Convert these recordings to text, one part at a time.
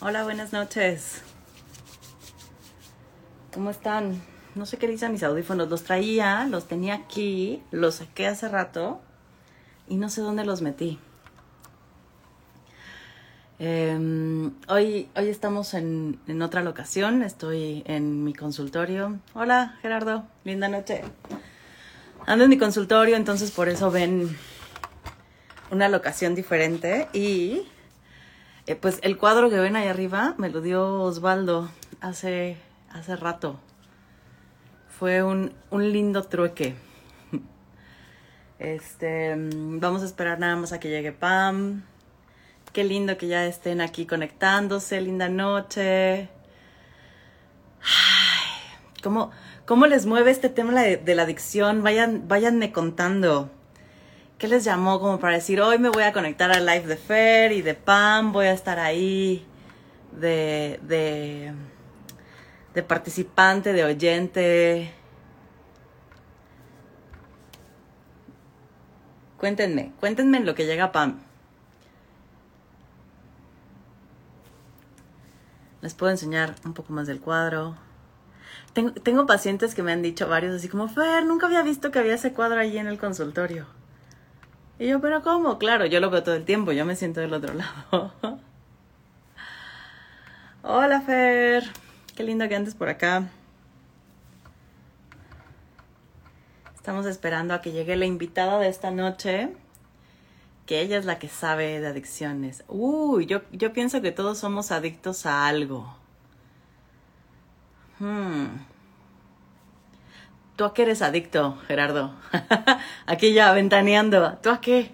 Hola, buenas noches. ¿Cómo están? No sé qué dicen mis audífonos. Los traía, los tenía aquí, los saqué hace rato y no sé dónde los metí. Em, hoy, hoy estamos en, en otra locación. Estoy en mi consultorio. Hola, Gerardo. Linda noche. Ando en mi consultorio, entonces por eso ven una locación diferente y eh, pues el cuadro que ven ahí arriba me lo dio Osvaldo hace, hace rato. Fue un, un lindo trueque. Este, mm, vamos a esperar nada más a que llegue Pam. Qué lindo que ya estén aquí conectándose. Linda noche. Ay, ¿cómo, ¿Cómo les mueve este tema de, de la adicción? Vayan, váyanme contando. ¿Qué les llamó como para decir, hoy me voy a conectar al live de Fer y de Pam, voy a estar ahí de, de, de participante, de oyente? Cuéntenme, cuéntenme en lo que llega Pam. Les puedo enseñar un poco más del cuadro. Tengo, tengo pacientes que me han dicho varios así como, Fer, nunca había visto que había ese cuadro allí en el consultorio. Y yo, pero ¿cómo? Claro, yo lo veo todo el tiempo, yo me siento del otro lado. Hola Fer, qué lindo que andes por acá. Estamos esperando a que llegue la invitada de esta noche, que ella es la que sabe de adicciones. Uy, yo, yo pienso que todos somos adictos a algo. Hmm. ¿Tú a qué eres adicto, Gerardo? Aquí ya ventaneando. ¿Tú a qué?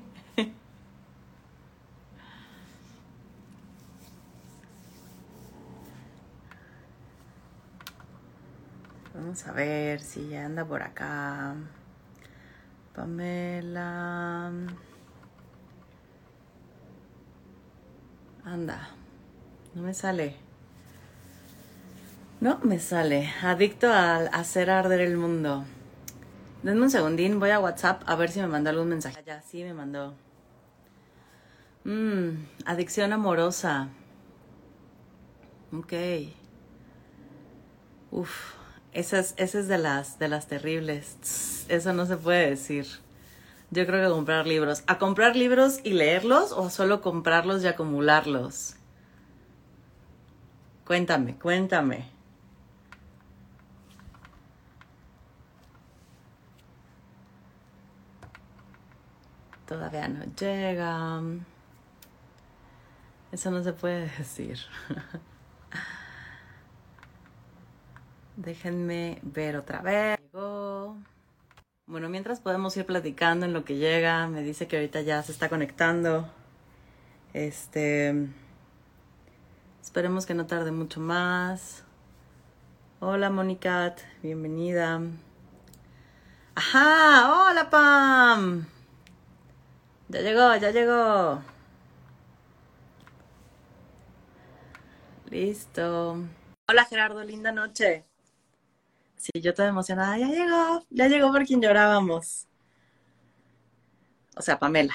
Vamos a ver si ya anda por acá. Pamela. Anda. No me sale. No me sale. Adicto a hacer arder el mundo. Denme un segundín, voy a WhatsApp a ver si me mandó algún mensaje. Ya, sí me mandó. Mmm, adicción amorosa. Ok. Uf, esa es, de las, de las terribles. Eso no se puede decir. Yo creo que comprar libros. ¿A comprar libros y leerlos o solo comprarlos y acumularlos? Cuéntame, cuéntame. Todavía no llega. Eso no se puede decir. Déjenme ver otra vez. Bueno, mientras podemos ir platicando en lo que llega. Me dice que ahorita ya se está conectando. Este. Esperemos que no tarde mucho más. Hola, Monicat. Bienvenida. Ajá, hola, Pam. Ya llegó, ya llegó. Listo. Hola Gerardo, linda noche. Sí, yo estoy emocionada. Ya llegó, ya llegó por quien llorábamos. O sea, Pamela.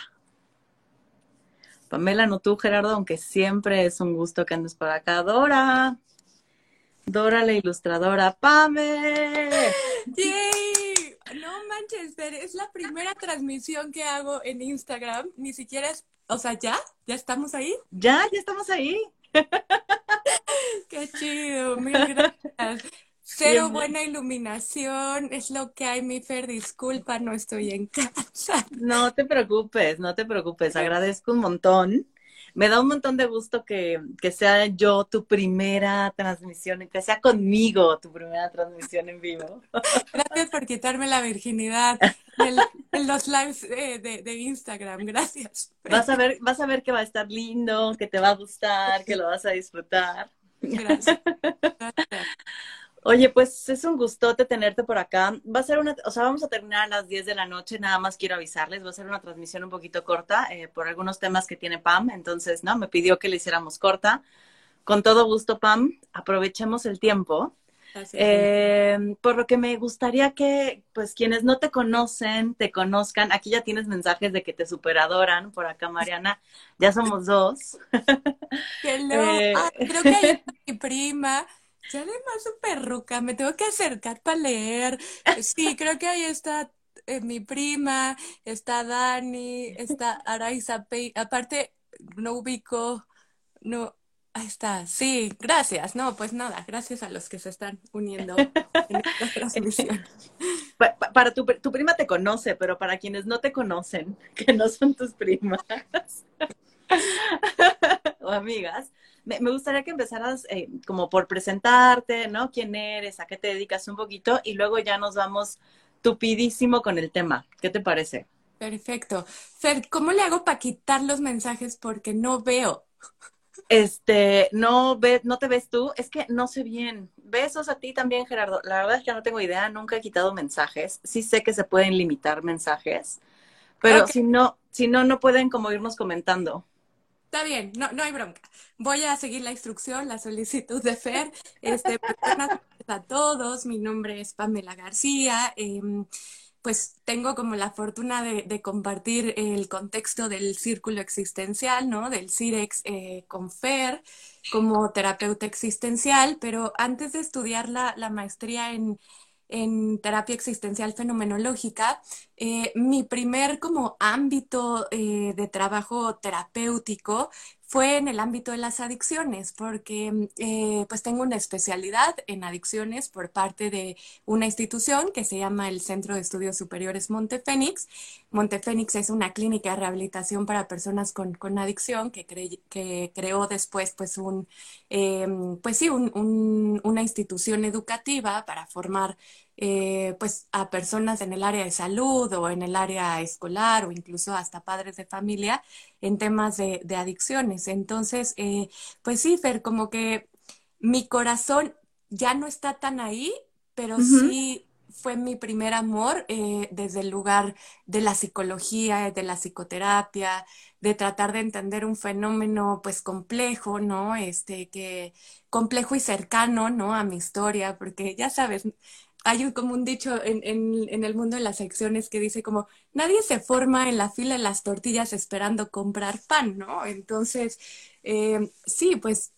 Pamela, no tú, Gerardo, aunque siempre es un gusto que andes por acá. Dora. Dora, la ilustradora. ¡Pame! ¡Yay! No manches, Fer, es la primera transmisión que hago en Instagram. Ni siquiera es, o sea, ¿ya? ¿Ya estamos ahí? Ya, ya estamos ahí. Qué chido, mil gracias. Cero buena iluminación, es lo que hay, mi Fer, disculpa, no estoy en casa. No te preocupes, no te preocupes, agradezco un montón. Me da un montón de gusto que, que sea yo tu primera transmisión, que sea conmigo tu primera transmisión en vivo. Gracias por quitarme la virginidad en, los lives eh, de, de, Instagram, gracias. Vas a, ver, vas a ver que va a estar lindo, que te va a gustar, que lo vas a disfrutar. Gracias. gracias. Oye, pues es un gustote tenerte por acá. Va a ser una, o sea, vamos a terminar a las 10 de la noche, nada más quiero avisarles, va a ser una transmisión un poquito corta eh, por algunos temas que tiene Pam, entonces, ¿no? Me pidió que le hiciéramos corta. Con todo gusto, Pam, aprovechemos el tiempo Eh, por lo que me gustaría que, pues, quienes no te conocen, te conozcan. Aquí ya tienes mensajes de que te superadoran. Por acá, Mariana, ya somos dos. Eh, creo que hay mi prima. Ya además súper ruca, me tengo que acercar para leer. Sí, creo que ahí está eh, mi prima, está Dani, está Araiza Pei. Aparte, no ubico, no, Ahí está, sí, gracias. No, pues nada, gracias a los que se están uniendo en esta transmisión. Para, tu, tu, prima te conoce, pero para quienes no te conocen, que no son tus primas o amigas, me, gustaría que empezaras eh, como por presentarte, ¿no? ¿Quién eres? ¿A qué te dedicas un poquito? Y luego ya nos vamos tupidísimo con el tema. ¿Qué te parece? Perfecto. Fer, ¿cómo le hago para quitar los mensajes porque no veo? Este, no ve, no te ves tú, es que no sé bien. Besos a ti también, Gerardo. La verdad es que no tengo idea, nunca he quitado mensajes. Sí sé que se pueden limitar mensajes, pero si no, si no, no pueden como irnos comentando. Está bien, no, no hay bronca. Voy a seguir la instrucción, la solicitud de Fer. Este, buenas a todos, mi nombre es Pamela García. Em, pues tengo como la fortuna de, compartir el contexto del círculo existencial, ¿no? Del CIREX eh, con FER como terapeuta existencial, pero antes de estudiar la, maestría en, terapia existencial fenomenológica, eh, mi primer como ámbito eh, de trabajo terapéutico fue en el ámbito de las adicciones, porque eh, pues tengo una especialidad en adicciones por parte de una institución que se llama el Centro de Estudios Superiores Montefénix. Montefénix es una clínica de rehabilitación para personas con, adicción que, que, creó después pues un, em, pues sí, una institución educativa para formar eh, pues a personas en el área de salud o en el área escolar o incluso hasta padres de familia en temas de, adicciones. Entonces, eh, pues sí, Fer, como que mi corazón ya no está tan ahí, pero sí fue mi primer amor eh, desde el lugar de la psicología, de la psicoterapia, de tratar de entender un fenómeno pues complejo, ¿no? Este que complejo y cercano, ¿no? A mi historia, porque ya sabes, hay un, como un dicho en, en, el mundo de las secciones que dice como, nadie se forma en la fila de las tortillas esperando comprar pan, ¿no? Entonces, eh, sí, pues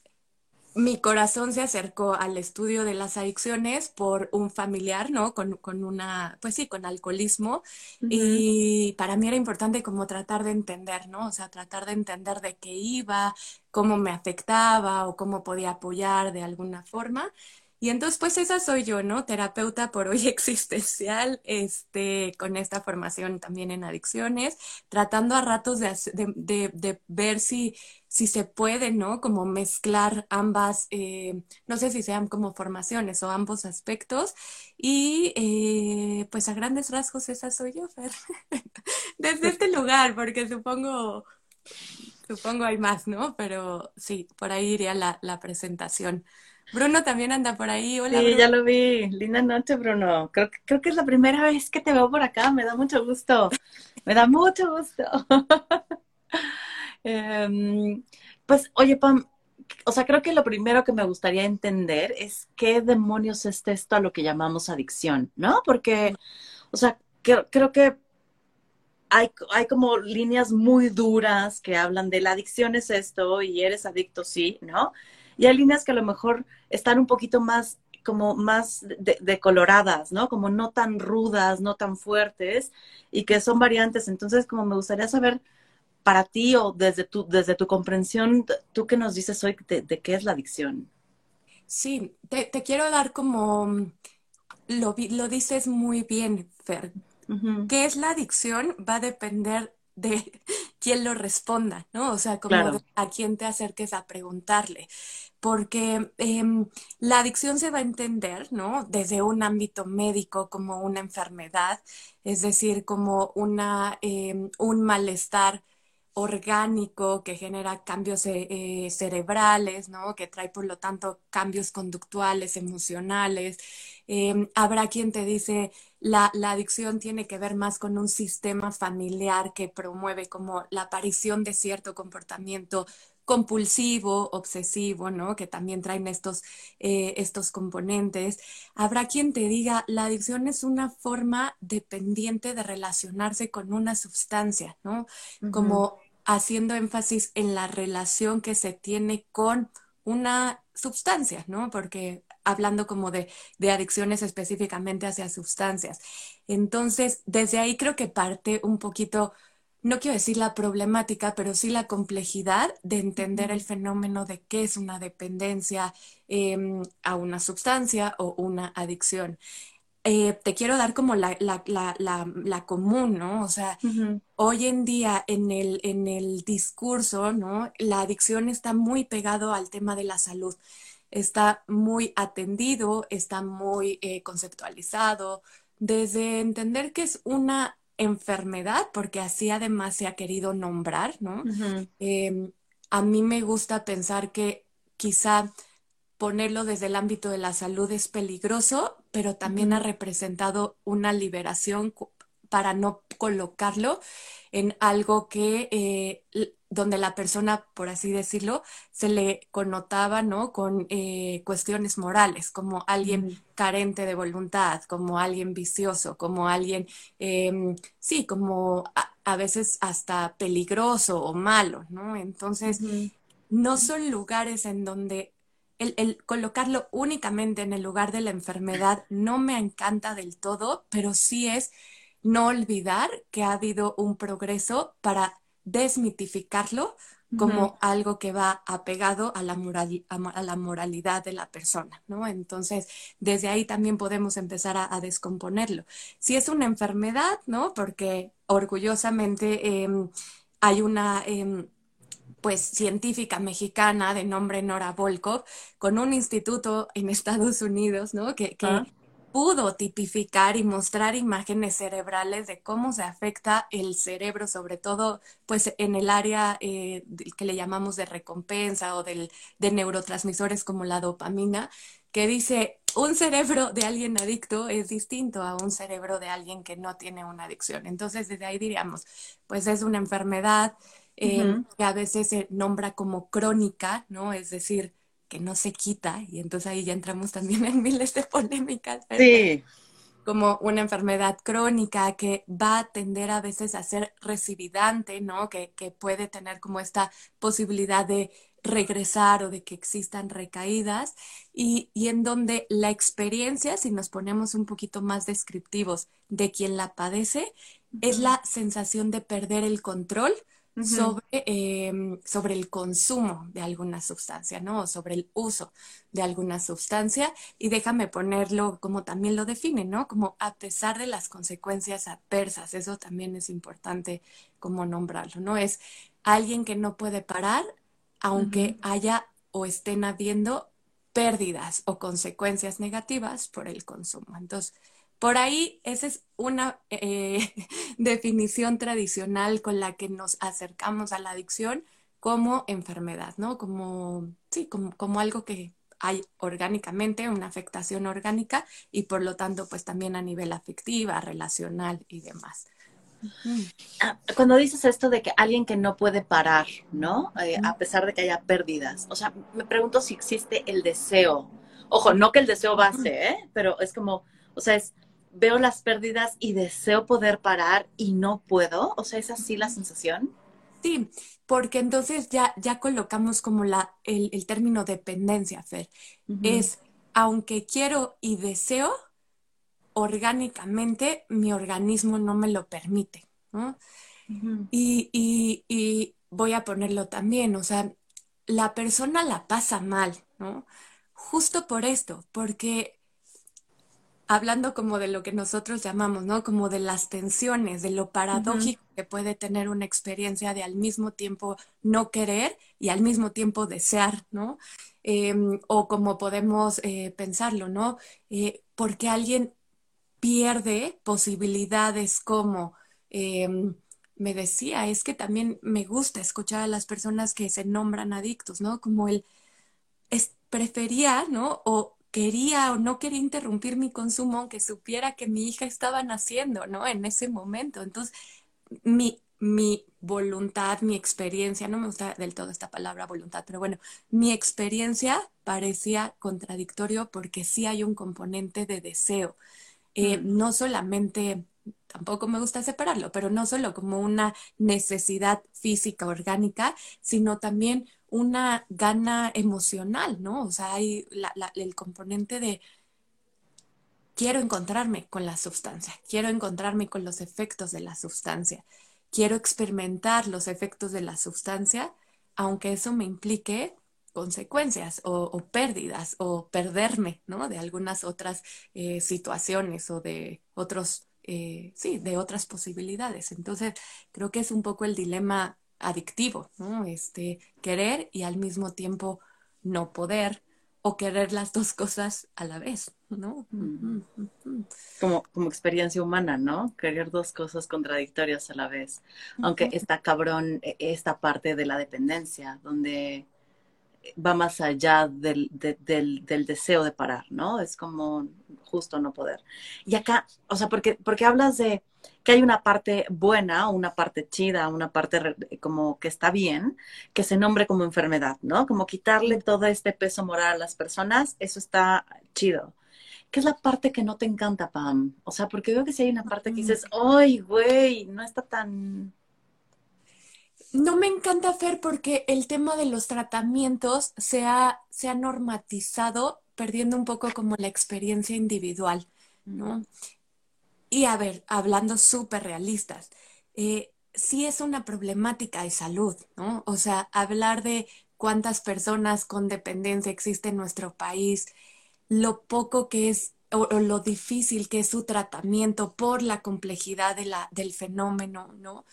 mi corazón se acercó al estudio de las adicciones por un familiar, ¿no? Con, con una, pues sí, con alcoholismo. Y para mí era importante como tratar de entender, ¿no? O sea, tratar de entender de qué iba, cómo me afectaba o cómo podía apoyar de alguna forma. Y entonces, pues esa soy yo, ¿no? Terapeuta por hoy existencial, este, con esta formación también en adicciones, tratando a ratos de, de, ver si, si se puede, ¿no? Como mezclar ambas, eh, no sé si sean como formaciones o ambos aspectos. Y eh, pues a grandes rasgos esa soy yo, Fer. Desde este lugar, porque supongo, supongo hay más, ¿no? Pero sí, por ahí iría la, la presentación. Bruno también anda por ahí. Hola. Sí, ya lo vi. Linda noche, Bruno. Creo, creo que es la primera vez que te veo por acá. Me da mucho gusto. Me da mucho gusto. Em, pues, oye, Pam, o sea, creo que lo primero que me gustaría entender es qué demonios es esto a lo que llamamos adicción, ¿no? Porque, o sea, creo, creo que hay, hay, como líneas muy duras que hablan de la adicción es esto y eres adicto, sí, ¿no? Y hay líneas que a lo mejor están un poquito más como más decoloradas, ¿no? Como no tan rudas, no tan fuertes y que son variantes. Entonces, como me gustaría saber para ti o desde tu, desde tu comprensión, tú qué nos dices hoy de, qué es la adicción. Sí, te, quiero dar como, lo, lo dices muy bien, Fer. ¿Qué es la adicción? Va a depender de quién lo responda, ¿no? O sea, como a quién te acerques a preguntarle porque em, la adicción se va a entender, ¿no? Desde un ámbito médico como una enfermedad, es decir, como una, em, un malestar orgánico que genera cambios eh, cerebrales, ¿no? Que trae, por lo tanto, cambios conductuales, emocionales. Em, habrá quien te dice, la, la adicción tiene que ver más con un sistema familiar que promueve como la aparición de cierto comportamiento compulsivo, obsesivo, ¿no? Que también traen estos, eh, estos componentes. Habrá quien te diga, la adicción es una forma dependiente de relacionarse con una sustancia, ¿no? Como haciendo énfasis en la relación que se tiene con una sustancia, ¿no? Porque hablando como de, de, adicciones específicamente hacia sustancias. Entonces, desde ahí creo que parte un poquito no quiero decir la problemática, pero sí la complejidad de entender el fenómeno de qué es una dependencia em, a una sustancia o una adicción. Eh, te quiero dar como la, común, ¿no? O sea, hoy en día en el, en el discurso, ¿no? La adicción está muy pegado al tema de la salud está muy atendido, está muy eh, conceptualizado, desde entender que es una enfermedad, porque así además se ha querido nombrar, ¿no? Em, a mí me gusta pensar que quizá ponerlo desde el ámbito de la salud es peligroso, pero también ha representado una liberación para no colocarlo en algo que eh, donde la persona, por así decirlo, se le connotaba, ¿no? Con eh, cuestiones morales, como alguien carente de voluntad, como alguien vicioso, como alguien, em, sí, como a, veces hasta peligroso o malo, ¿no? Entonces, no son lugares en donde el, el, colocarlo únicamente en el lugar de la enfermedad no me encanta del todo, pero sí es no olvidar que ha habido un progreso para desmitificarlo como algo que va apegado a la, a, la moralidad de la persona, ¿no? Entonces, desde ahí también podemos empezar a, descomponerlo. Si es una enfermedad, ¿no? Porque orgullosamente em, hay una... Em, pues científica mexicana de nombre Nora Volkov, con un instituto en Estados Unidos, ¿no? Que, ah pudo tipificar y mostrar imágenes cerebrales de cómo se afecta el cerebro, sobre todo pues en el área eh, que le llamamos de recompensa o del, de neurotransmisores como la dopamina, que dice un cerebro de alguien adicto es distinto a un cerebro de alguien que no tiene una adicción. Entonces desde ahí diríamos, pues es una enfermedad eh, que a veces se nombra como crónica, ¿no? Es decir, que no se quita, y entonces ahí ya entramos también en miles de polémicas. Sí. Como una enfermedad crónica que va a tender a veces a ser recividante, ¿no? Que, que puede tener como esta posibilidad de regresar o de que existan recaídas y, y, en donde la experiencia, si nos ponemos un poquito más descriptivos de quien la padece, es la sensación de perder el control sobre, em, sobre el consumo de alguna sustancia, ¿no? O sobre el uso de alguna sustancia. Y déjame ponerlo como también lo define, ¿no? Como a pesar de las consecuencias adversas. Eso también es importante como nombrarlo, ¿no? Es alguien que no puede parar aunque haya o estén habiendo pérdidas o consecuencias negativas por el consumo. Entonces, por ahí, esa es una eh, definición tradicional con la que nos acercamos a la adicción como enfermedad, ¿no? Como, sí, como, algo que hay orgánicamente, una afectación orgánica y por lo tanto, pues también a nivel afectiva, relacional y demás. Ah, cuando dices esto de que alguien que no puede parar, ¿no? Eh, a pesar de que haya pérdidas, o sea, me pregunto si existe el deseo. Ojo, no que el deseo base, ¿eh? Pero es como, o sea, es veo las pérdidas y deseo poder parar y no puedo? O sea, ¿es así la sensación? Sí, porque entonces ya, ya colocamos como la, el, término dependencia, Fer. Es, aunque quiero y deseo, orgánicamente mi organismo no me lo permite. y, y, y voy a ponerlo también, o sea, la persona la pasa mal, ¿no? Justo por esto, porque hablando como de lo que nosotros llamamos, ¿no? Como de las tensiones, de lo paradójico que puede tener una experiencia de al mismo tiempo no querer y al mismo tiempo desear, ¿no? Em, o como podemos eh, pensarlo, ¿no? Eh, porque alguien pierde posibilidades como, em, me decía, es que también me gusta escuchar a las personas que se nombran adictos, ¿no? Como el, es, prefería, ¿no? O quería o no quería interrumpir mi consumo aunque supiera que mi hija estaba naciendo, ¿no? En ese momento. Entonces, mi, mi voluntad, mi experiencia, no me gusta del todo esta palabra voluntad, pero bueno, mi experiencia parecía contradictorio porque sí hay un componente de deseo. Eh, mm. No solamente, tampoco me gusta separarlo, pero no solo como una necesidad física, orgánica, sino también una gana emocional, ¿no? O sea, hay el componente de quiero encontrarme con la sustancia, quiero encontrarme con los efectos de la sustancia quiero experimentar los efectos de la sustancia, aunque eso me implique consecuencias o, pérdidas o perderme, ¿no? De algunas otras eh, situaciones o de otros, eh, sí, de otras posibilidades. Entonces, creo que es un poco el dilema adictivo, ¿no? Este, querer y al mismo tiempo no poder o querer las dos cosas a la vez, ¿no? Como, como experiencia humana, ¿no? Querer dos cosas contradictorias a la vez. Aunque está cabrón e, esta parte de la dependencia, donde va más allá del, del, del, deseo de parar, ¿no? Es como justo no poder. Y acá, o sea, porque, porque hablas de que hay una parte buena, una parte chida, una parte como que está bien, que se nombre como enfermedad, ¿no? Como quitarle todo este peso moral a las personas, eso está chido. ¿Qué es la parte que no te encanta, Pam? O sea, porque veo que si hay una parte que dices, ¡ay, güey! No está tan no me encanta, Fer, porque el tema de los tratamientos se ha, se ha normatizado, perdiendo un poco como la experiencia individual, ¿no? Y a ver, hablando súper realistas, eh, sí es una problemática de salud, ¿no? O sea, hablar de cuántas personas con dependencia existen en nuestro país, lo poco que es o, lo difícil que es su tratamiento por la complejidad de la, del fenómeno, ¿no?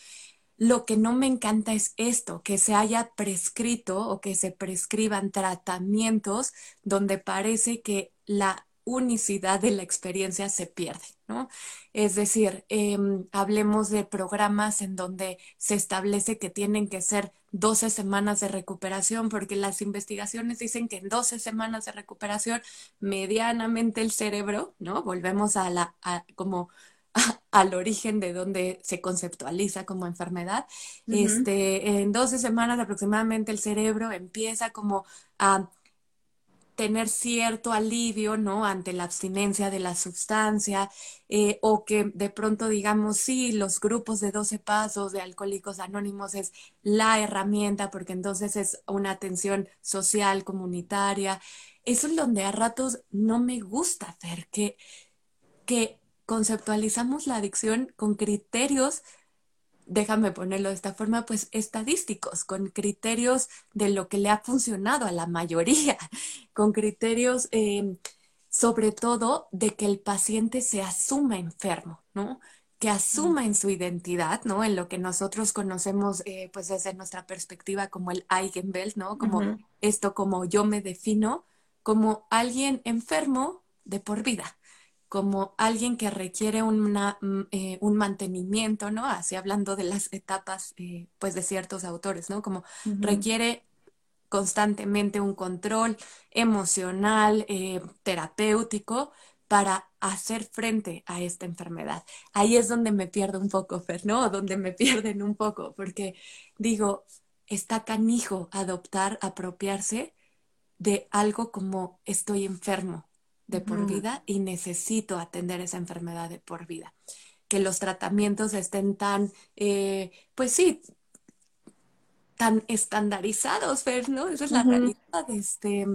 Lo que no me encanta es esto, que se haya prescrito o que se prescriban tratamientos donde parece que la unicidad de la experiencia se pierde, ¿no? Es decir, em, hablemos de programas en donde se establece que tienen que ser 12 semanas de recuperación, porque las investigaciones dicen que en 12 semanas de recuperación, medianamente el cerebro, ¿no? Volvemos a la, como al origen de donde se conceptualiza como enfermedad. este, en 12 semanas aproximadamente el cerebro empieza como a tener cierto alivio, ¿no? Ante la abstinencia de la sustancia, eh, o que de pronto digamos, sí, los grupos de 12 pasos de alcohólicos anónimos es la herramienta, porque entonces es una atención social, comunitaria. Eso es donde a ratos no me gusta ver que, que conceptualizamos la adicción con criterios, déjame ponerlo de esta forma, pues estadísticos, con criterios de lo que le ha funcionado a la mayoría, con criterios eh, sobre todo de que el paciente se asuma enfermo, ¿no? que asuma en su identidad, ¿no? En lo que nosotros conocemos, eh, pues desde nuestra perspectiva como el Eigenbild, ¿no? Como esto, como yo me defino como alguien enfermo de por vida, como alguien que requiere una, mm, eh, un mantenimiento, ¿no? Así hablando de las etapas, eh, pues, de ciertos autores, ¿no? Como requiere constantemente un control emocional, eh, terapéutico, para hacer frente a esta enfermedad. Ahí es donde me pierdo un poco, Fer, ¿no? Donde me pierden un poco, porque digo, está canijo adoptar, apropiarse de algo como estoy enfermo, de por vida y necesito atender esa enfermedad de por vida. Que los tratamientos estén tan, eh, pues sí, tan estandarizados, ¿no? Esa es la realidad, este,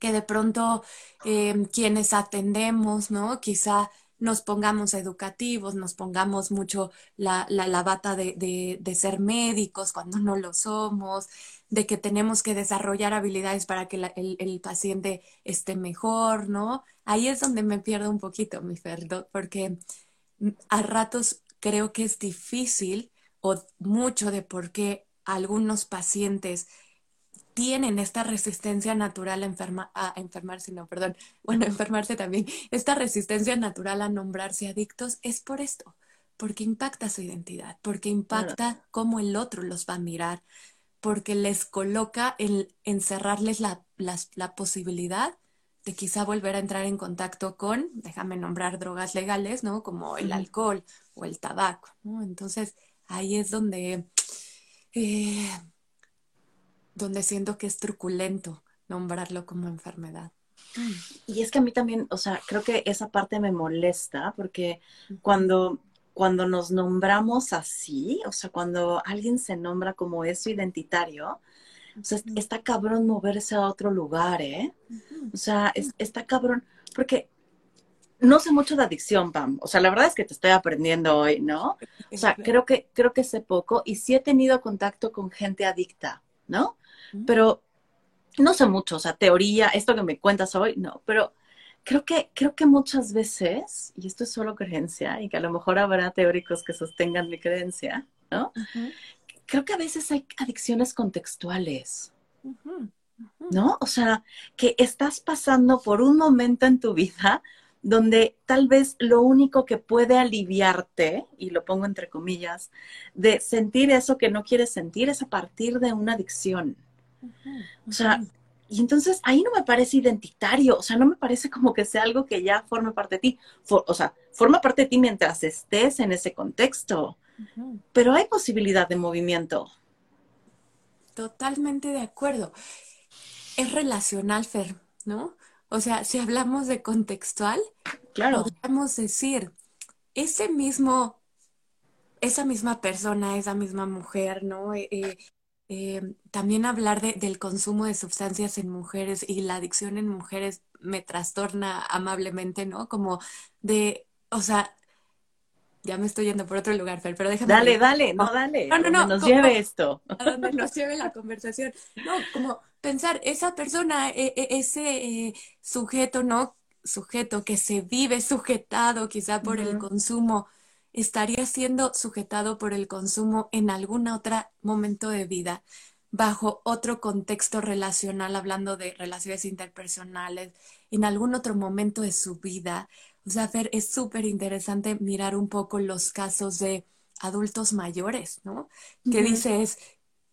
que de pronto em, quienes atendemos, ¿no? Quizá nos pongamos educativos, nos pongamos mucho la, la, bata de, de, de, ser médicos cuando no lo somos, de que tenemos que desarrollar habilidades para que el, paciente esté mejor, ¿no? Ahí es donde me pierdo un poquito, mi Ferdo, porque a ratos creo que es difícil o mucho de por qué algunos pacientes tienen esta resistencia natural a, enferma, a enfermarse, no, perdón, bueno, enfermarse también, esta resistencia natural a nombrarse adictos es por esto, porque impacta su identidad, porque impacta cómo el otro los va a mirar, porque les coloca el encerrarles la, la, posibilidad de quizá volver a entrar en contacto con, déjame nombrar drogas legales, ¿no? Como el alcohol o el tabaco, ¿no? Entonces, ahí es donde, eh, donde siento que es truculento nombrarlo como enfermedad. Y es que a mí también, o sea, creo que esa parte me molesta porque cuando, cuando nos nombramos así, o sea, cuando alguien se nombra como eso identitario, o sea, está cabrón moverse a otro lugar, ¿eh? O sea, está cabrón, porque no sé mucho de adicción, Pam. O sea, la verdad es que te estoy aprendiendo hoy, ¿no? O sea, creo que, creo que sé poco y sí he tenido contacto con gente adicta, ¿no? Pero no sé mucho, o sea, teoría, esto que me cuentas hoy, no, pero creo que, creo que muchas veces, y esto es solo creencia, y que a lo mejor habrá teóricos que sostengan mi creencia, ¿no? Creo que a veces hay adicciones contextuales, ¿no? O sea, que estás pasando por un momento en tu vida donde tal vez lo único que puede aliviarte, y lo pongo entre comillas, de sentir eso que no quieres sentir es a partir de una adicción. O sea, y entonces ahí no me parece identitario, o sea, no me parece como que sea algo que ya forme parte de ti. o sea, forma parte de ti mientras estés en ese contexto, pero hay posibilidad de movimiento. Totalmente de acuerdo. Es relacional, Fer, ¿no? O sea, si hablamos de contextual, claro. podríamos decir, ese mismo, esa misma persona, esa misma mujer, ¿no? Eh, eh, eh, también hablar del consumo de sustancias en mujeres y la adicción en mujeres me trastorna amablemente, ¿no? Como de, o sea, ya me estoy yendo por otro lugar, Fer, pero déjame. Dale, dale, no, dale. No, no, no. Nos lleve esto. A donde nos lleve la conversación. No, como pensar, esa persona, e, e, ese eh, sujeto, ¿no? Sujeto que se vive sujetado quizá por el consumo estaría siendo sujetado por el consumo en algún otro momento de vida, bajo otro contexto relacional, hablando de relaciones interpersonales, en algún otro momento de su vida. O sea, Fer, es súper interesante mirar un poco los casos de adultos mayores, ¿no? Que dices,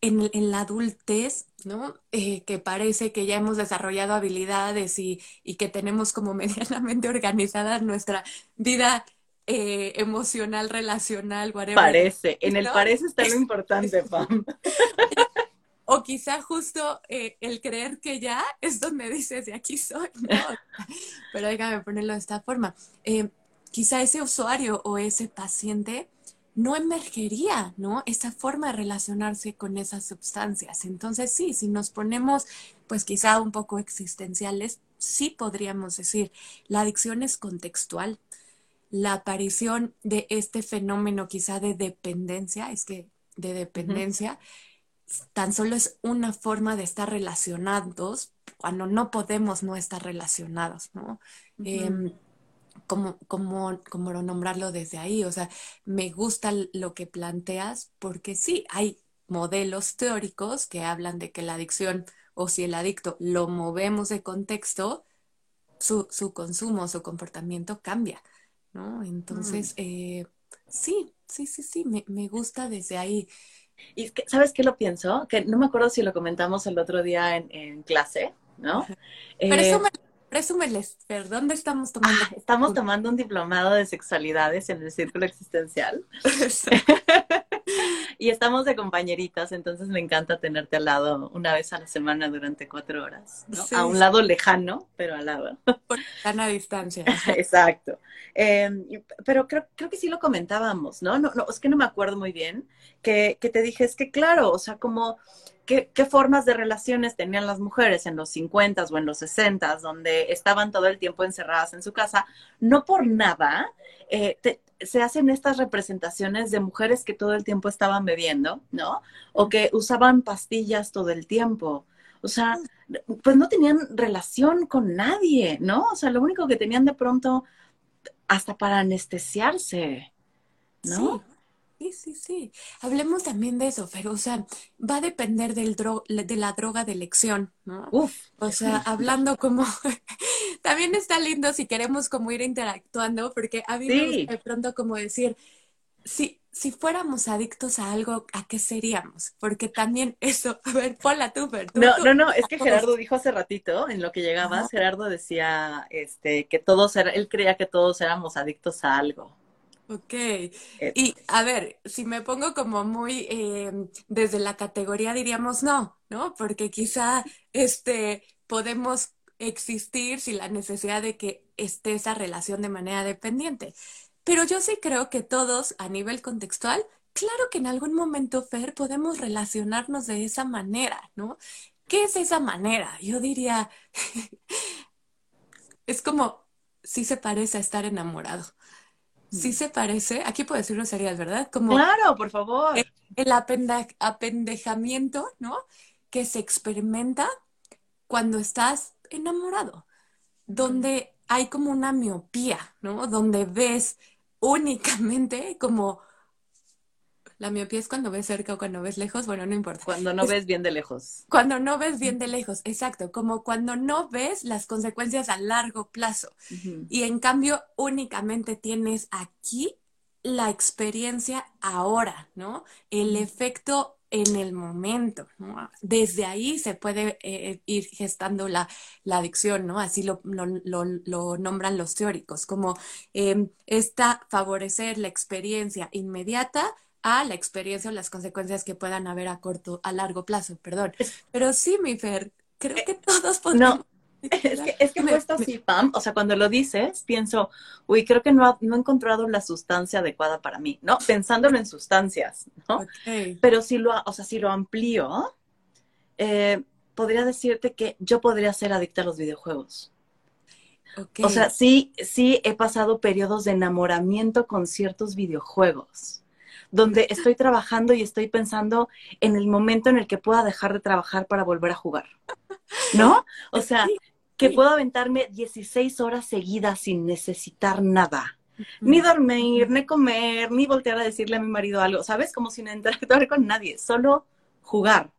en, en, la adultez, ¿no? Eh, que parece que ya hemos desarrollado habilidades y, y que tenemos como medianamente organizada nuestra vida eh, emocional, relacional, whatever. Parece, en el parece está lo importante, Pam. o quizá justo eh, el creer que ya es donde dices, de aquí soy, ¿no? Pero déjame ponerlo de esta forma. Eh, quizá ese usuario o ese paciente no emergería, ¿no? Esa forma de relacionarse con esas sustancias. Entonces, sí, si nos ponemos, pues quizá un poco existenciales, sí podríamos decir, la adicción es contextual, la aparición de este fenómeno quizá de dependencia, es que de dependencia, tan solo es una forma de estar relacionados cuando no podemos no estar relacionados, ¿no? Em, como, como, como nombrarlo desde ahí, o sea, me gusta lo que planteas porque sí, hay modelos teóricos que hablan de que la adicción o si el adicto lo movemos de contexto, su, su consumo, su comportamiento cambia. ¿No? Entonces, eh, sí, sí, sí, sí, me, me, gusta desde ahí. Y ¿sabes qué lo pienso? Que no me acuerdo si lo comentamos el otro día en, en clase, ¿no? Eh, presúmeles, ¿dónde estamos tomando? Ah, estamos tomando un diplomado de sexualidades en el círculo existencial. y estamos de compañeritas, entonces me encanta tenerte al lado una vez a la semana durante cuatro horas, ¿no? a un lado lejano, pero al lado. Por a distancia. Exacto. Em, pero creo, creo que sí lo comentábamos, ¿no? ¿no? No, es que no me acuerdo muy bien, que, que te dije, es que claro, o sea, como ¿Qué, formas de relaciones tenían las mujeres en los 50 o en los 60, donde estaban todo el tiempo encerradas en su casa? No por nada eh, se hacen estas representaciones de mujeres que todo el tiempo estaban bebiendo, ¿no? O que usaban pastillas todo el tiempo. O sea, pues no tenían relación con nadie, ¿no? O sea, lo único que tenían de pronto, hasta para anestesiarse, ¿no? Sí, sí, sí. Hablemos también de eso, pero, o sea, va a depender del de la droga de elección, ¿no? Uf. O sea, hablando como, también está lindo si queremos como ir interactuando, porque a mí me de pronto como decir, si, si fuéramos adictos a algo, ¿a qué seríamos? Porque también eso, a ver, ponla tú, pero No, no, no, es que Gerardo dijo hace ratito, en lo que llegabas, Gerardo decía, este, que todos, era, él creía que todos éramos adictos a algo. Ok. Y a ver, si me pongo como muy em, desde la categoría diríamos no, ¿no? Porque quizá este podemos existir sin la necesidad de que esté esa relación de manera dependiente. Pero yo sí creo que todos a nivel contextual, claro que en algún momento, Fer, podemos relacionarnos de esa manera, ¿no? ¿Qué es esa manera? Yo diría, es como, sí se parece a estar enamorado sí se parece, aquí puedo decir groserías, ¿verdad? Como claro, por favor. El, apendejamiento, ¿no? Que se experimenta cuando estás enamorado, donde hay como una miopía, ¿no? Donde ves únicamente como la miopía es cuando ves cerca o cuando ves lejos, bueno, no importa. Cuando no ves bien de lejos. Cuando no ves bien de lejos, exacto, como cuando no ves las consecuencias a largo plazo. Y en cambio, únicamente tienes aquí la experiencia ahora, ¿no? El efecto en el momento, ¿no? Desde ahí se puede eh, ir gestando la, adicción, ¿no? Así lo, lo, nombran los teóricos, como eh, esta favorecer la experiencia inmediata a la experiencia o las consecuencias que puedan haber a corto, a largo plazo, perdón. Pero sí, mi Fer, creo que todos podemos... No. Es que, es que me, puesto así, Pam, o sea, cuando lo dices, pienso, uy, creo que no, no he encontrado la sustancia adecuada para mí, ¿no? Pensándolo en sustancias, ¿no? Pero si lo, o sea, si lo amplío, eh, podría decirte que yo podría ser adicta a los videojuegos. O sea, sí, sí he pasado periodos de enamoramiento con ciertos videojuegos donde estoy trabajando y estoy pensando en el momento en el que pueda dejar de trabajar para volver a jugar. ¿No? O sea, que puedo aventarme 16 horas seguidas sin necesitar nada. Ni dormir, ni comer, ni voltear a decirle a mi marido algo, ¿sabes? Como sin interactuar con nadie, solo jugar.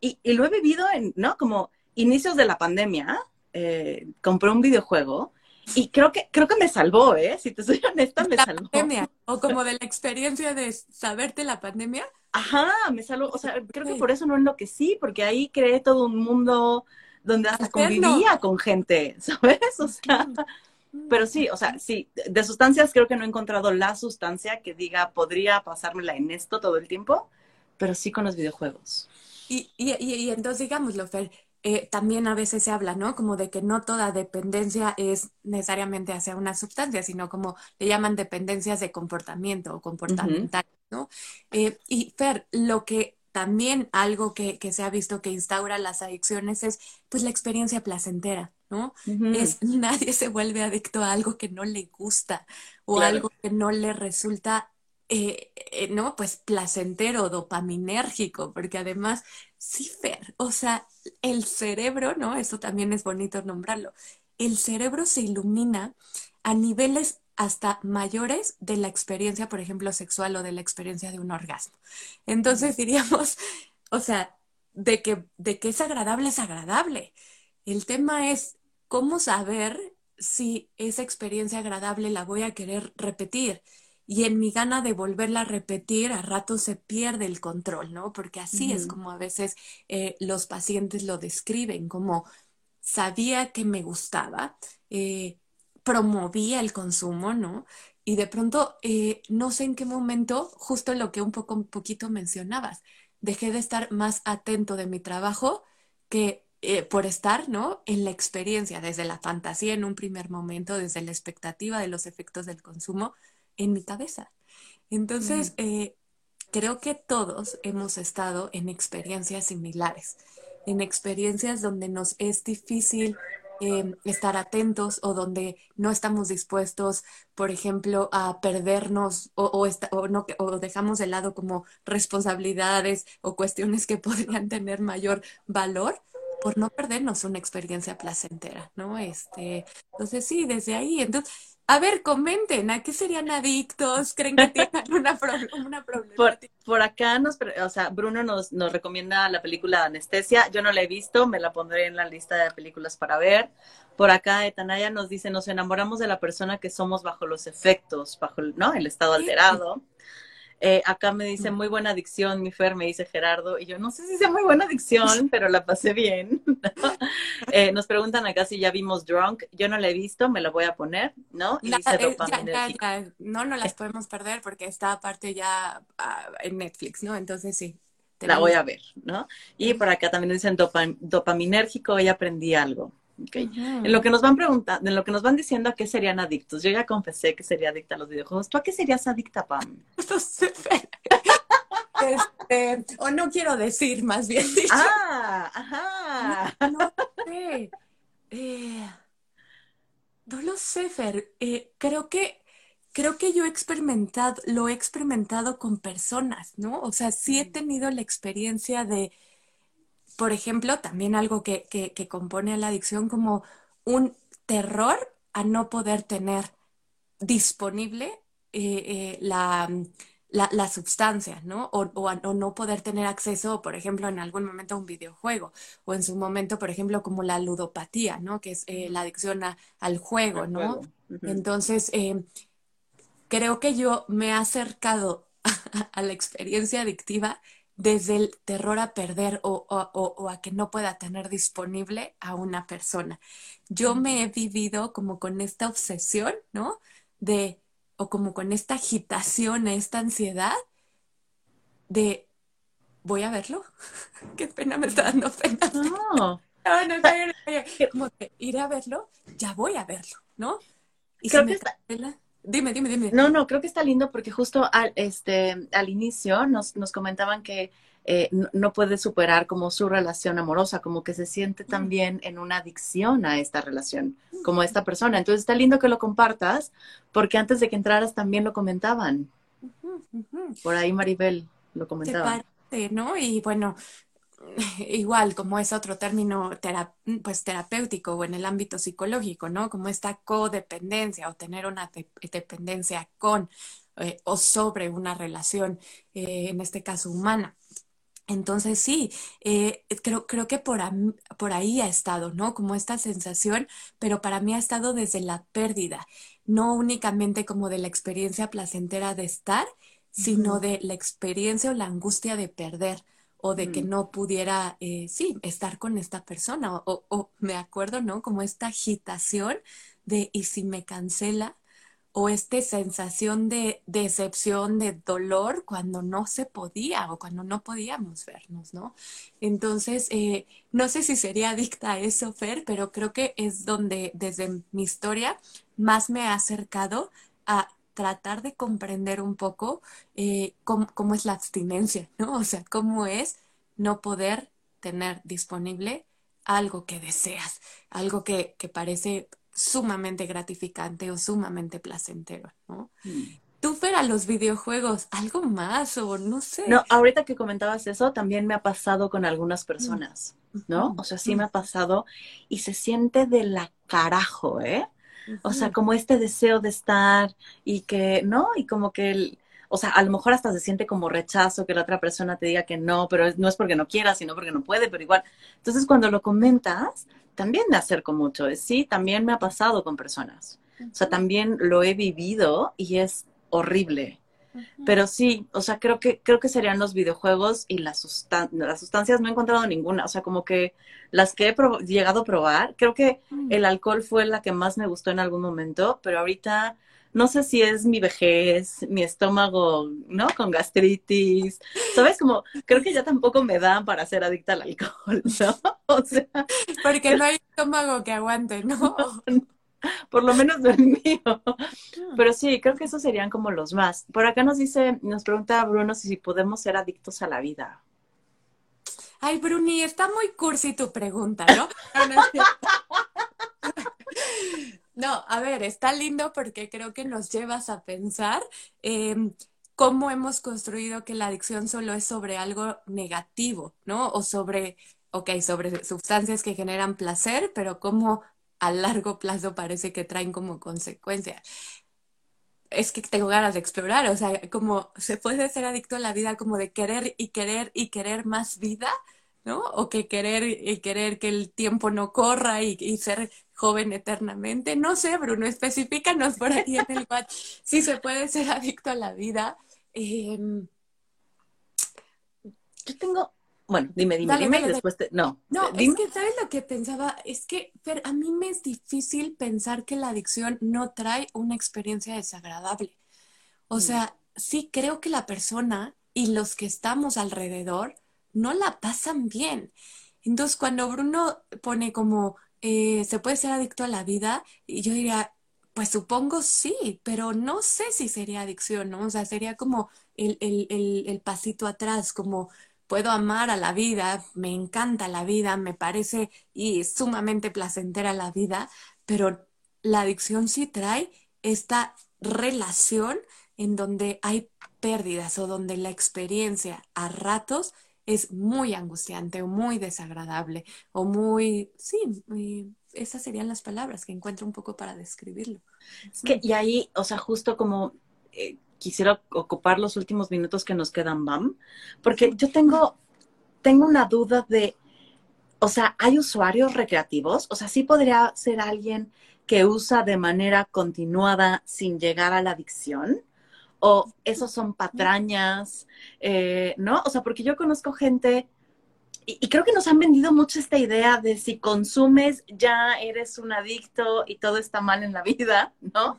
Y, lo he vivido en, ¿no? Como inicios de la pandemia, eh, compré un videojuego y creo que, creo que me salvó, ¿eh? Si te soy honesta, me la salvó. Pandemia, o como de la experiencia de saberte la pandemia. Ajá, me salvó. O sea, creo que por eso no enloquecí, porque ahí creé todo un mundo donde hasta convivía con gente, ¿sabes? O sea, pero sí, o sea, sí, de sustancias creo que no he encontrado la sustancia que diga podría pasármela en esto todo el tiempo, pero sí con los videojuegos. Y, y, y, y entonces, digámoslo, Fer, eh, también a veces se habla, ¿no? Como de que no toda dependencia es necesariamente hacia una sustancia, sino como le llaman dependencias de comportamiento o comportamental, ¿no? Eh, y Fer, lo que también algo que, se ha visto que instaura las adicciones es pues la experiencia placentera, ¿no? Es nadie se vuelve adicto a algo que no le gusta o algo que no le resulta eh, no, pues placentero, dopaminérgico, porque además, sí, Fer, o sea, el cerebro, ¿no? Eso también es bonito nombrarlo. El cerebro se ilumina a niveles hasta mayores de la experiencia, por ejemplo, sexual o de la experiencia de un orgasmo. Entonces diríamos, o sea, de que, de que es agradable, es agradable. El tema es cómo saber si esa experiencia agradable la voy a querer repetir y en mi gana de volverla a repetir, a rato se pierde el control, ¿no? Porque así es como a veces eh, los pacientes lo describen, como sabía que me gustaba, eh, promovía el consumo, ¿no? Y de pronto, eh, no sé en qué momento, justo lo que un poco, un poquito mencionabas, dejé de estar más atento de mi trabajo que por estar, ¿no? En la experiencia, desde la fantasía en un primer momento, desde la expectativa de los efectos del consumo, en mi cabeza. Entonces, eh, creo que todos hemos estado en experiencias similares, en experiencias donde nos es difícil em, estar atentos o donde no estamos dispuestos, por ejemplo, a perdernos o, o, no, o dejamos de lado como responsabilidades o cuestiones que podrían tener mayor valor por no perdernos una experiencia placentera, ¿no? Este, entonces sí, desde ahí, entonces a ver, comenten, ¿a qué serían adictos? ¿Creen que tienen una, una problemática? Por, acá, nos, o sea, Bruno nos, nos recomienda la película Anestesia. Yo no la he visto, me la pondré en la lista de películas para ver. Por acá, Etanaya nos dice, nos enamoramos de la persona que somos bajo los efectos, bajo ¿no? el estado alterado. Eh, acá me dice, muy buena adicción, mi Fer, me dice Gerardo. Y yo no sé si sea muy buena adicción, pero la pasé bien. Eh, nos preguntan acá si ya vimos Drunk. Yo no la he visto, me la voy a poner, ¿no? Y dice eh, ya, ya, No, no las podemos perder porque está aparte ya uh, en Netflix, ¿no? Entonces sí. La voy a ver, ¿no? Y por acá también dicen dopaminérgico, hoy aprendí algo. Okay. En lo que nos van preguntando, en lo que nos van diciendo a qué serían adictos. Yo ya confesé que sería adicta a los videojuegos. ¿Tú a qué serías adicta, Pam? No sé. Este, o no quiero decir, más bien dicho. Ah, ajá. No, sé. Eh, no lo sé, Fer. Eh, creo que creo que yo he experimentado, lo he experimentado con personas, ¿no? O sea, sí he tenido la experiencia de, por ejemplo, también algo que, que, compone a la adicción como un terror a no poder tener disponible eh, la la, la sustancia, ¿no? O, o, no poder tener acceso, por ejemplo, en algún momento a un videojuego, o en su momento, por ejemplo, como la ludopatía, ¿no? Que es eh, la adicción al juego, ¿no? Entonces, eh, creo que yo me he acercado a, la experiencia adictiva desde el terror a perder o, o, a que no pueda tener disponible a una persona. Yo me he vivido como con esta obsesión, ¿no? De o como con esta agitación, esta ansiedad de voy a verlo. Qué pena me está dando pena. No. No, no, como de ir a verlo, ya voy a verlo, ¿no? Y creo que está... Dime, dime, dime. No, no, creo que está lindo porque justo al, este, al inicio nos, nos comentaban que eh, no, puede superar como su relación amorosa, como que se siente también en una adicción a esta relación, como esta persona. Entonces está lindo que lo compartas, porque antes de que entraras también lo comentaban. Por ahí Maribel lo comentaba. Parte, ¿no? Y bueno, igual como es otro término pues terapéutico o en el ámbito psicológico, ¿no? Como esta codependencia o tener una dependencia con eh, o sobre una relación, eh, en este caso humana. Entonces sí, eh, creo, creo que por, por ahí ha estado, ¿no? Como esta sensación, pero para mí ha estado desde la pérdida, no únicamente como de la experiencia placentera de estar, sino de la experiencia o la angustia de perder o de que no pudiera, eh, sí, estar con esta persona. O, o, me acuerdo, ¿no? Como esta agitación de, ¿y si me cancela? o esta sensación de decepción, de dolor cuando no se podía o cuando no podíamos vernos, ¿no? Entonces, eh, no sé si sería adicta a eso, Fer, pero creo que es donde desde mi historia más me ha acercado a tratar de comprender un poco eh, cómo, es la abstinencia, ¿no? O sea, cómo es no poder tener disponible algo que deseas, algo que, que parece sumamente gratificante o sumamente placentero, ¿no? Mm. Tú, a los videojuegos, algo más o no sé. No, ahorita que comentabas eso, también me ha pasado con algunas personas, ¿no? O sea, sí me ha pasado y se siente de la carajo, ¿eh? O sea, como este deseo de estar y que, ¿no? Y como que el, o sea, a lo mejor hasta se siente como rechazo que la otra persona te diga que no, pero no es porque no quiera, sino porque no puede, pero igual. Entonces, cuando lo comentas, también me acerco mucho. Sí, también me ha pasado con personas. O sea, también lo he vivido y es horrible. Pero sí, o sea, creo que, creo que serían los videojuegos y las, las sustancias, no he encontrado ninguna. O sea, como que las que he llegado a probar, creo que mm. el alcohol fue la que más me gustó en algún momento, pero ahorita no sé si es mi vejez, mi estómago, ¿no? Con gastritis, ¿sabes? Como, creo que ya tampoco me da para ser adicta al alcohol, ¿no? O sea. Porque no hay estómago que aguante, ¿no? Por lo menos no el mío. Ah. Pero sí, creo que esos serían como los más. Por acá nos dice, nos pregunta Bruno si podemos ser adictos a la vida. Ay, Bruni, está muy cursi tu pregunta, ¿no? No, a ver, está lindo porque creo que nos llevas a pensar em, cómo hemos construido que la adicción solo es sobre algo negativo, ¿no? O sobre, ok, sobre sustancias que generan placer, pero cómo a largo plazo parece que traen como consecuencia. Es que tengo ganas de explorar, o sea, como se puede ser adicto a la vida como de querer y querer y querer más vida, ¿no? O que querer y querer que el tiempo no corra y, ser joven eternamente. No sé, Bruno, especifícanos por ahí en el chat si se puede ser adicto a la vida. Em, yo tengo, bueno, dime, dime, dime, y después te... No, no es que, ¿sabes lo que pensaba? Es que, Fer, a mí me es difícil pensar que la adicción no trae una experiencia desagradable. O mm. sea, sí creo que la persona y los que estamos alrededor no la pasan bien. Entonces, cuando Bruno pone como, eh, se puede ser adicto a la vida, y yo diría, pues supongo sí, pero no sé si sería adicción, ¿no? O sea, sería como el, el, el pasito atrás, como puedo amar a la vida, me encanta la vida, me parece y sumamente placentera la vida, pero la adicción sí trae esta relación en donde hay pérdidas o donde la experiencia a ratos es muy angustiante o muy desagradable o muy, sí, esas serían las palabras que encuentro un poco para describirlo. Es que, y ahí, o sea, justo como eh, quisiera ocupar los últimos minutos que nos quedan, Bam, porque yo tengo, tengo una duda de, o sea, ¿hay usuarios recreativos? O sea, ¿sí podría ser alguien que usa de manera continuada sin llegar a la adicción? ¿O esos son patrañas? Eh, ¿No? O sea, porque yo conozco gente y, creo que nos han vendido mucho esta idea de si consumes ya eres un adicto y todo está mal en la vida, ¿no?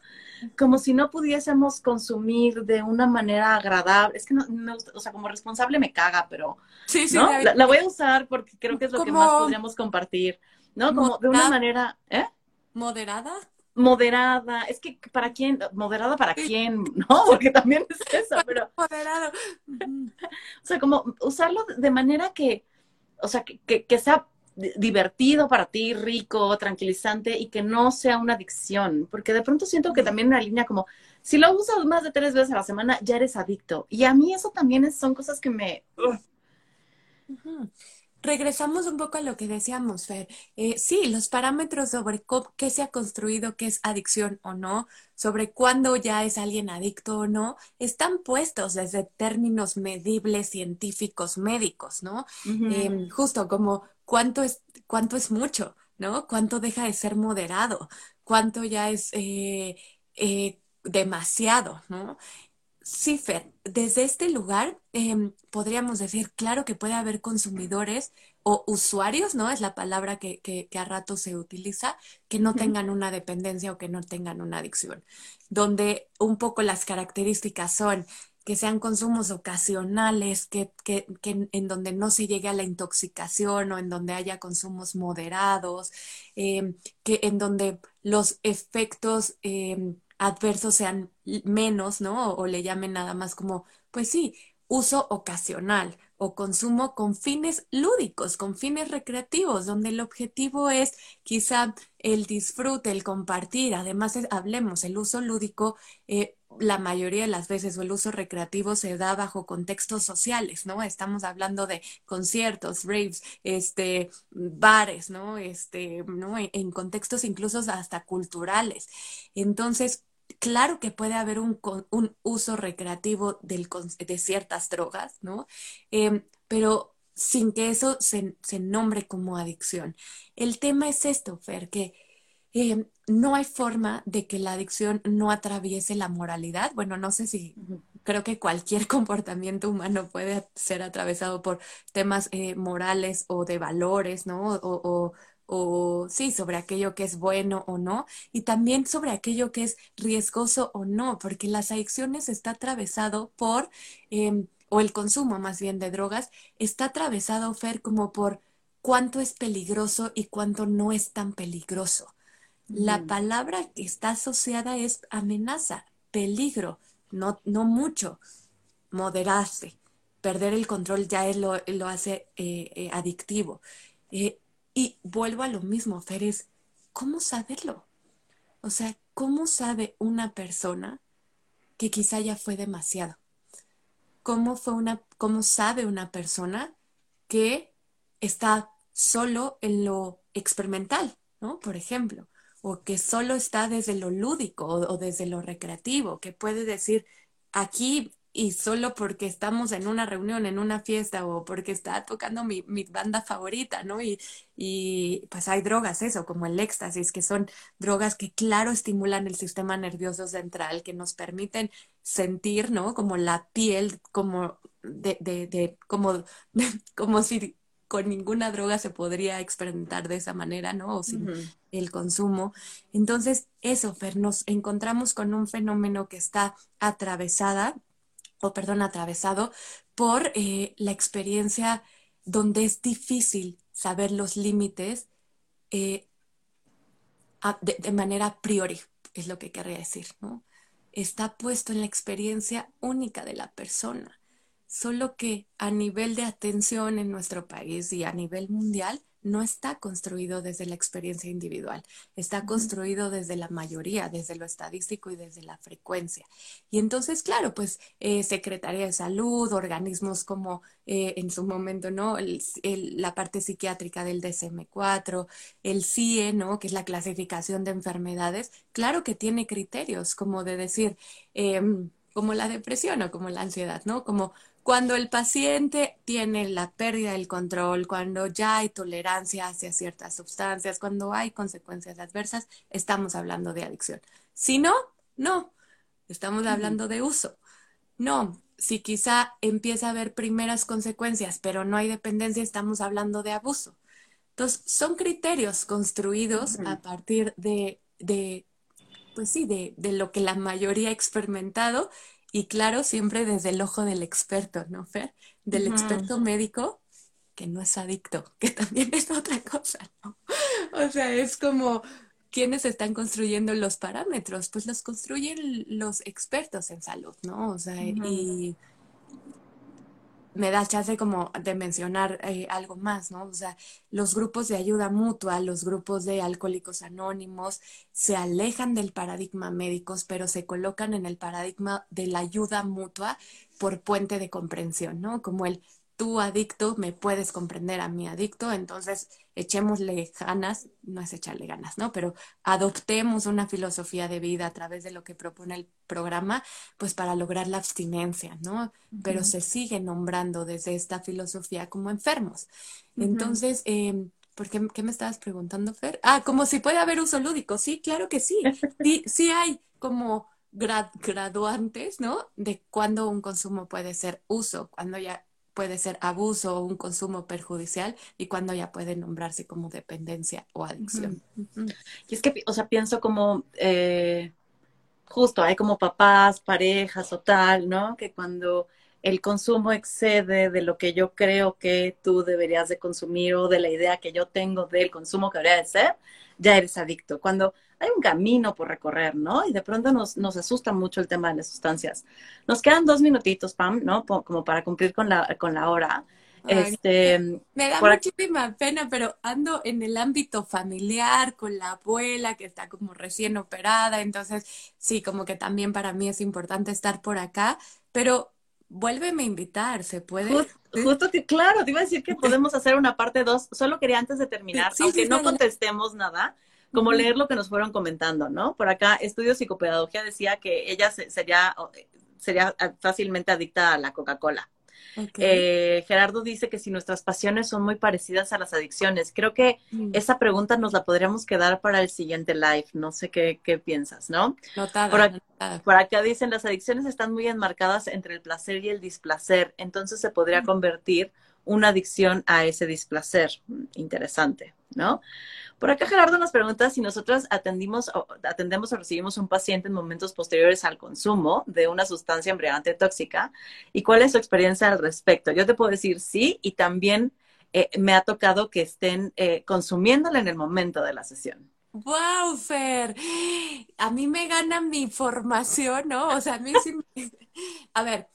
Como si no pudiésemos consumir de una manera agradable. Es que no, o sea, como responsable me caga, pero sí, sí, la, voy a usar porque creo que es lo que más podríamos compartir, ¿no? Como de una manera, ¿eh? Moderada moderada, es que para quién, moderada para quién, ¿no? Porque también es eso, pero... Moderado. o sea, como usarlo de manera que, o sea, que, que, sea divertido para ti, rico, tranquilizante y que no sea una adicción, porque de pronto siento que también una línea como, si lo usas más de tres veces a la semana, ya eres adicto. Y a mí eso también es, son cosas que me regresamos un poco a lo que decíamos, Fer. Eh, sí, los parámetros sobre qué se ha construido, qué es adicción o no, sobre cuándo ya es alguien adicto o no, están puestos desde términos medibles, científicos, médicos, ¿no? Em, justo como cuánto es, cuánto es mucho, ¿no? Cuánto deja de ser moderado, cuánto ya es eh, eh, demasiado, ¿no? Sí, Fer, desde este lugar em, podríamos decir, claro que puede haber consumidores o usuarios, ¿no? Es la palabra que, que, a rato se utiliza, que no tengan una dependencia o que no tengan una adicción, donde un poco las características son que sean consumos ocasionales, que, que, que, en donde no se llegue a la intoxicación o en donde haya consumos moderados, em, que en donde los efectos em, adversos sean menos, ¿no? O, le llamen nada más como, pues sí, uso ocasional o consumo con fines lúdicos, con fines recreativos, donde el objetivo es quizá el disfrute, el compartir. Además, hablemos, el uso lúdico, eh, la mayoría de las veces, o el uso recreativo se da bajo contextos sociales, ¿no? Estamos hablando de conciertos, raves, este, bares, ¿no? Este, ¿no? en contextos incluso hasta culturales. Entonces, claro que puede haber un, un uso recreativo del, de ciertas drogas, ¿no? Em, pero sin que eso se, se, nombre como adicción. El tema es esto, Fer, que em, no hay forma de que la adicción no atraviese la moralidad. Bueno, no sé si creo que cualquier comportamiento humano puede ser atravesado por temas eh, morales o de valores, ¿no? o, o sí, sobre aquello que es bueno o no, y también sobre aquello que es riesgoso o no, porque las adicciones está atravesado por, em, o el consumo más bien de drogas, está atravesado, Fer, como por cuánto es peligroso y cuánto no es tan peligroso. La palabra que está asociada es amenaza, peligro, no, no mucho, moderarse. Perder el control ya es lo, lo hace eh, eh, adictivo. Eh, y vuelvo a lo mismo, Fer, es cómo saberlo. O sea, ¿cómo sabe una persona que quizá ya fue demasiado? ¿Cómo, fue una, cómo sabe una persona que está solo en lo experimental, ¿no? Por ejemplo, o que solo está desde lo lúdico o, desde lo recreativo, que puede decir, aquí y solo porque estamos en una reunión, en una fiesta o porque está tocando mi, mi banda favorita, ¿no? Y, y, pues hay drogas, eso, como el éxtasis, que son drogas que claro estimulan el sistema nervioso central, que nos permiten sentir, ¿no? Como la piel, como de, de, de como, como si con ninguna droga se podría experimentar de esa manera, ¿no? O sin el consumo. Entonces, eso, Fer, nos encontramos con un fenómeno que está atravesada o perdón, atravesado por eh, la experiencia donde es difícil saber los límites eh, de, de, manera a priori, es lo que querría decir, ¿no? Está puesto en la experiencia única de la persona, solo que a nivel de atención en nuestro país y a nivel mundial, no está construido desde la experiencia individual, está construido desde la mayoría, desde lo estadístico y desde la frecuencia. Y entonces, claro, pues eh, Secretaría de Salud, organismos como eh, en su momento, ¿no? la parte psiquiátrica del DSM-4, el CIE, ¿no? Que es la clasificación de enfermedades, claro que tiene criterios como de decir, em, como la depresión o como la ansiedad, ¿no? Como cuando el paciente tiene la pérdida del control, cuando ya hay tolerancia hacia ciertas sustancias, cuando hay consecuencias adversas, estamos hablando de adicción. Si no, no, estamos hablando de uso. No, si quizá empieza a haber primeras consecuencias, pero no hay dependencia, estamos hablando de abuso. Entonces, son criterios construidos a partir de, de pues sí, de, de, lo que la mayoría ha experimentado y claro, siempre desde el ojo del experto, ¿no, Fer? Del experto médico que no es adicto, que también es otra cosa, ¿no? O sea, es como, ¿quiénes están construyendo los parámetros? Pues los construyen los expertos en salud, ¿no? O sea, y me da chance como de mencionar eh, algo más, ¿no? O sea, los grupos de ayuda mutua, los grupos de alcohólicos anónimos se alejan del paradigma médicos, pero se colocan en el paradigma de la ayuda mutua por puente de comprensión, ¿no? Como el tú adicto me puedes comprender a mi adicto, entonces echémosle ganas, no es echarle ganas, ¿no? Pero adoptemos una filosofía de vida a través de lo que propone el programa, pues para lograr la abstinencia, ¿no? Pero se sigue nombrando desde esta filosofía como enfermos. Entonces, eh, ¿por qué, me estabas preguntando, Fer? Ah, como si puede haber uso lúdico, sí, claro que sí, sí, sí hay como graduantes, ¿no? De cuándo un consumo puede ser uso, cuando ya puede ser abuso o un consumo perjudicial y cuando ya puede nombrarse como dependencia o adicción. Y es que, o sea, pienso como, eh, justo, hay como papás, parejas o tal, ¿no? Que cuando el consumo excede de lo que yo creo que tú deberías de consumir o de la idea que yo tengo del consumo que debería de ser, ya eres adicto. Cuando hay un camino por recorrer, ¿no? Y de pronto nos, nos asusta mucho el tema de las sustancias. Nos quedan dos minutitos, Pam, ¿no? como para cumplir con la, con la hora. este, me da muchísima pena, pero ando en el ámbito familiar con la abuela que está como recién operada, entonces sí, como que también para mí es importante estar por acá, pero vuélveme a invitar, ¿se puede? Justo, claro, te iba a decir que podemos hacer una parte dos, solo quería antes de terminar, aunque no contestemos nada, como leer lo que nos fueron comentando, ¿no? Por acá, Estudio Psicopedagogía decía que ella sería, sería fácilmente adicta a la Coca-Cola. Eh, Gerardo dice que si nuestras pasiones son muy parecidas a las adicciones, creo que mm. esa pregunta nos la podríamos quedar para el siguiente live. No sé qué, qué piensas, ¿no? por, acá, por, acá, dicen las adicciones están muy enmarcadas entre el placer y el displacer, entonces se podría mm. convertir una adicción a ese displacer. Mm, interesante, ¿no? Por acá Gerardo nos pregunta si nosotros atendimos atendemos o recibimos un paciente en momentos posteriores al consumo de una sustancia embriagante tóxica y cuál es su experiencia al respecto. Yo te puedo decir sí y también eh, me ha tocado que estén eh, consumiéndola en el momento de la sesión. ¡Wow, Fer! A mí me gana mi formación, ¿no? O sea, a mí sí A ver,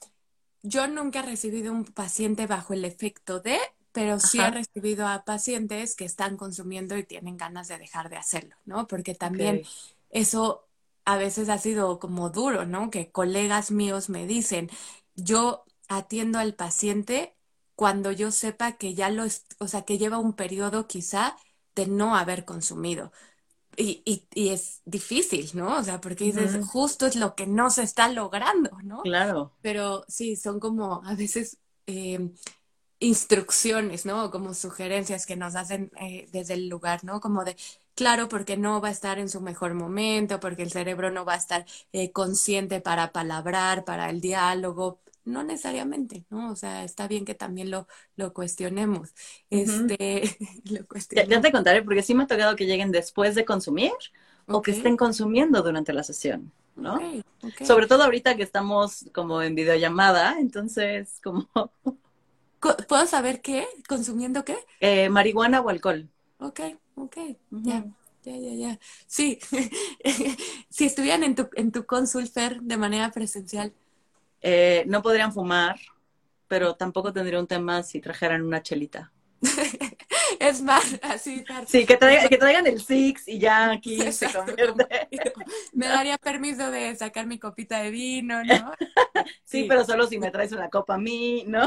yo nunca he recibido un paciente bajo el efecto de, pero sí he recibido a pacientes que están consumiendo y tienen ganas de dejar de hacerlo, ¿no? Porque también eso a veces ha sido como duro, ¿no? Que colegas míos me dicen, yo atiendo al paciente cuando yo sepa que ya lo, o sea, que lleva un periodo quizá de no haber consumido. y, y, y, es difícil, ¿no? O sea, porque dices, justo es lo que no se está logrando, ¿no? Claro. Pero sí, son como a veces eh, instrucciones, ¿no? Como sugerencias que nos hacen eh, desde el lugar, ¿no? Como de, claro, porque no va a estar en su mejor momento, porque el cerebro no va a estar eh, consciente para palabrar, para el diálogo, no necesariamente, ¿no? O sea, está bien que también lo, lo cuestionemos. Este, lo cuestionemos. Ya, te contaré, porque sí me ha tocado que lleguen después de consumir o que estén consumiendo durante la sesión, ¿no? Sobre todo ahorita que estamos como en videollamada, entonces como... ¿Puedo saber qué? ¿Consumiendo qué? Eh, marihuana o alcohol. Ok, ok, ya. Ya, ya, ya. Sí, si estuvieran en tu, en tu consulfer de manera presencial, eh, no podrían fumar, pero tampoco tendría un tema si trajeran una chelita. es más, así. Sí, que, que traigan el Six y ya aquí se convierte. Me daría permiso de sacar mi copita de vino, ¿no? Sí, pero solo si me traes una copa a mí, ¿no?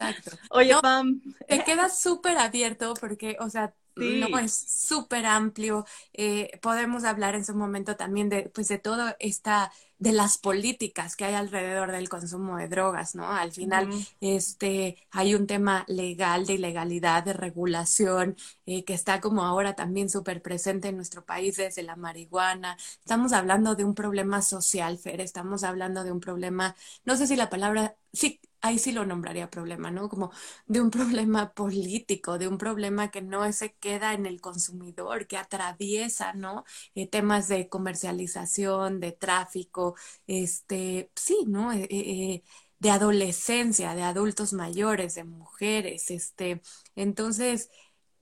Exacto. Oye, Pam. Te quedas súper abierto porque, o sea, no es súper amplio. Eh, podemos hablar en su momento también de, pues, de todo esta de las políticas que hay alrededor del consumo de drogas, ¿no? Al final, este, hay un tema legal, de ilegalidad, de regulación, eh, que está como ahora también súper presente en nuestro país desde la marihuana. Estamos hablando de un problema social, Fer, estamos hablando de un problema, no sé si la palabra, sí, ahí sí lo nombraría problema, ¿no? Como de un problema político, de un problema que no se queda en el consumidor, que atraviesa, ¿no? Eh, temas de comercialización, de tráfico, este, sí, ¿no? Eh, eh, de adolescencia, de adultos mayores, de mujeres, este, entonces,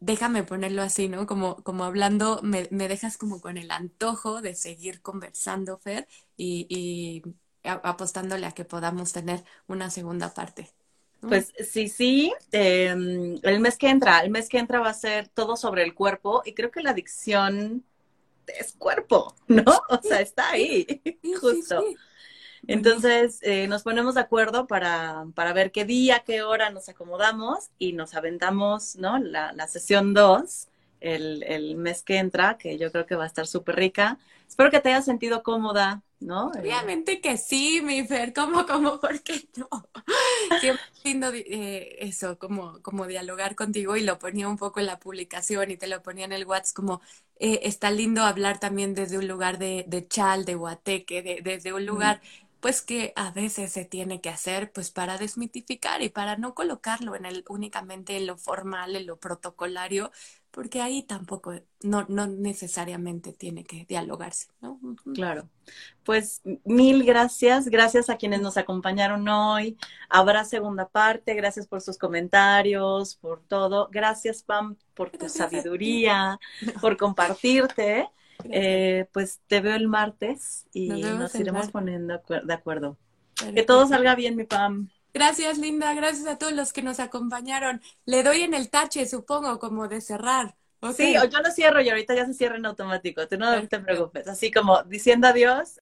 déjame ponerlo así, ¿no? Como, como hablando, me, me dejas como con el antojo de seguir conversando, Fer, y, y apostándole a que podamos tener una segunda parte. Pues sí, sí, em, el mes que entra, el mes que entra va a ser todo sobre el cuerpo y creo que la adicción es cuerpo, ¿no? O sea, está ahí, justo. Entonces eh, nos ponemos de acuerdo para, para, ver qué día, qué hora nos acomodamos y nos aventamos, ¿no? La, la sesión 2 el, el, mes que entra, que yo creo que va a estar súper rica. Espero que te hayas sentido cómoda, ¿no? Obviamente que sí, mi Fer, ¿cómo, cómo, por qué no? Qué lindo eh, eso, como, como dialogar contigo y lo ponía un poco en la publicación y te lo ponía en el WhatsApp, como eh, está lindo hablar también desde un lugar de, de chal, de guateque, desde un lugar pues que a veces se tiene que hacer pues para desmitificar y para no colocarlo en el únicamente en lo formal, en lo protocolario, porque ahí tampoco no, no necesariamente tiene que dialogarse, ¿no? Claro. Pues mil gracias, gracias a quienes nos acompañaron hoy. Habrá segunda parte, gracias por sus comentarios, por todo. Gracias, Pam, por tu sabiduría, por compartirte. Eh, pues te veo el martes y nos, iremos poniendo de acuerdo. Que todo salga bien, mi Pam. Gracias, Linda. Gracias a todos los que nos acompañaron. Le doy en el tache, supongo, como de cerrar. Sí, yo lo cierro y ahorita ya se cierra en automático. Tú no te preocupes. Así como diciendo adiós,